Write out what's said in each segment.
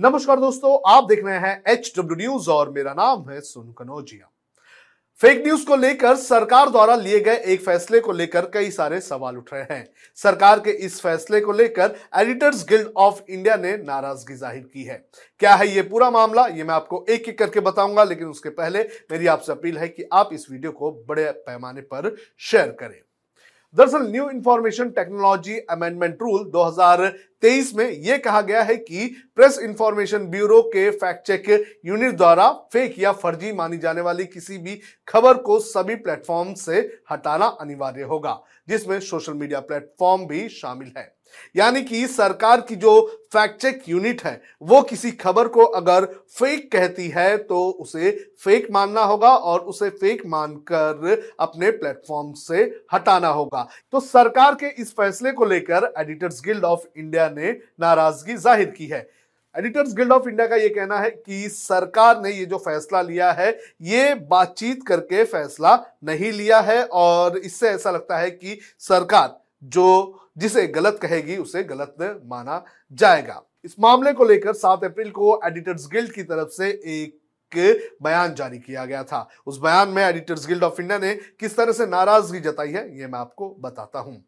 नमस्कार दोस्तों, आप देख रहे हैं एच डब्ल्यू न्यूज़ और मेरा नाम है सुन कनौजिया फेक न्यूज़ को लेकर सरकार द्वारा लिए गए एक फैसले को लेकर कई सारे सवाल उठ रहे हैं। सरकार के इस फैसले को लेकर एडिटर्स गिल्ड ऑफ़ इंडिया ने नाराज़गी ज़ाहिर की है। क्या है ये पूरा मामला? ये मैं आपको एक एक करके बताऊँगा, लेकिन उसके पहले मेरी आपसे अपील है कि आप इस वीडियो को बड़े पैमाने पर शेयर करें। दरअसल new information technology amendment rule 2023 में यह कहा गया है कि प्रेस इंफॉर्मेशन ब्यूरो के फैक्ट चेक यूनिट द्वारा फेक या फर्जी मानी जाने वाली किसी भी खबर को सभी प्लेटफॉर्म से हटाना अनिवार्य होगा, जिसमें सोशल मीडिया प्लेटफॉर्म भी शामिल है। यानी कि सरकार की जो फैक्ट चेक यूनिट है, वो किसी खबर को अगर फेक कहती है तो उसे फेक मानना होगा और उसे फेक मानकर अपने प्लेटफॉर्म से हटाना होगा। तो सरकार के इस फैसले को लेकर एडिटर्स गिल्ड ऑफ़ इंडिया ने नाराज़गी ज़ाहिर की है। एडिटर्स गिल्ड ऑफ़ इंडिया का यह कहना है कि सरकार ने ये जो फैसला लिया है, ये बातचीत करके फैसला नहीं लिया है और इससे ऐसा लगता है कि सरकार जो जिसे गलत कहेगी, उसे गलत माना जाएगा। इस मामले को लेकर सात अप्रैल को एडिटर्स गिल्ड की तरफ़ से एक बयान जारी किया गया था। उस बयान में एडिटर्स गिल्ड ऑफ़ इंडिया ने किस तरह से नाराज़गी जताई है यह मैं आपको बताता हूँ।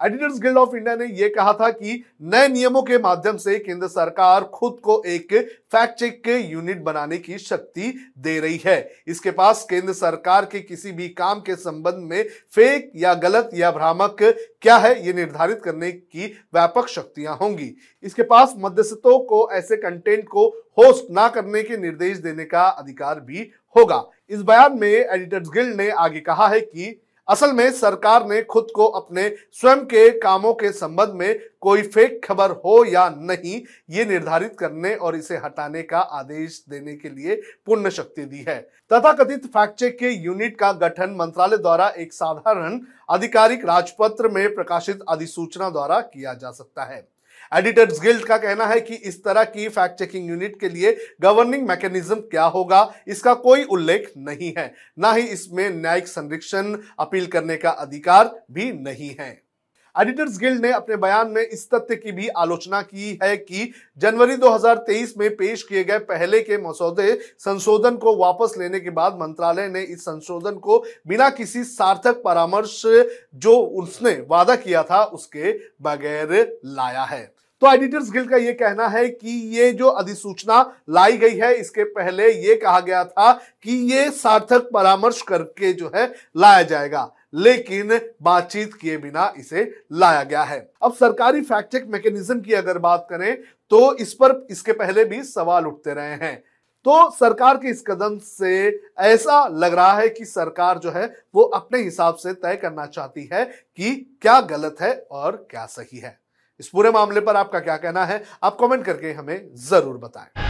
एडिटर्स गिल्ड ऑफ़ इंडिया ने यह कहा था कि नए नियमों के माध्यम से केंद्र सरकार खुद को एक फैक्ट चेक यूनिट बनाने की शक्ति दे रही है। इसके पास केंद्र सरकार के किसी भी काम के संबंध में फेक या गलत या भ्रामक क्या है, ये निर्धारित करने की व्यापक शक्तियाँ होंगी। इसके पास मध्यस्थों को ऐसे कंटेंट को होस्ट ना करने के निर्देश देने का अधिकार भी होगा। इस बयान में एडिटर्स गिल्ड ने आगे कहा है कि असल में सरकार ने खुद को अपने स्वयं के कामों के संबंध में कोई फेक खबर हो या नहीं, ये निर्धारित करने और इसे हटाने का आदेश देने के लिए पूर्ण शक्ति दी है। तथा कथित फैक्ट चेक के यूनिट का गठन मंत्रालय द्वारा एक साधारण आधिकारिक राजपत्र में प्रकाशित अधिसूचना द्वारा किया जा सकता है। एडिटर्स गिल्ड का कहना है कि इस तरह की फैक्ट चेकिंग यूनिट के लिए गवर्निंग मैकेनिज्म क्या होगा, इसका कोई उल्लेख नहीं है। ना ही इसमें न्यायिक संरक्षण अपील करने का अधिकार भी नहीं है। एडिटर्स गिल्ड ने अपने बयान में इस तथ्य की भी आलोचना की है कि जनवरी 2023 में पेश किए गए पहले के मसौदे संशोधन को वापस लेने के बाद मंत्रालय ने इस संशोधन को बिना किसी सार्थक परामर्श जो उसने वादा किया था उसके बगैर लाया है। तो एडिटर्स गिल्ड का यह कहना है कि ये जो अधिसूचना लाई गई है, इसके पहले ये कहा गया था कि ये सार्थक परामर्श करके जो है लाया जाएगा। लेकिन बातचीत किए बिना इसे लाया गया है। अब सरकारी फैक्ट चेक मैकेनिज्म की अगर बात करें तो इस पर इसके पहले भी सवाल उठते रहे हैं। तो सरकार के इस कदम से ऐसा लग रहा है कि सरकार जो है, वो अपने हिसाब से तय करना चाहती है कि क्या गलत है और क्या सही है। इस पूरे मामले पर आपका क्या कहना है, आप कमेंट करके हमें ज़रूर बताएँ।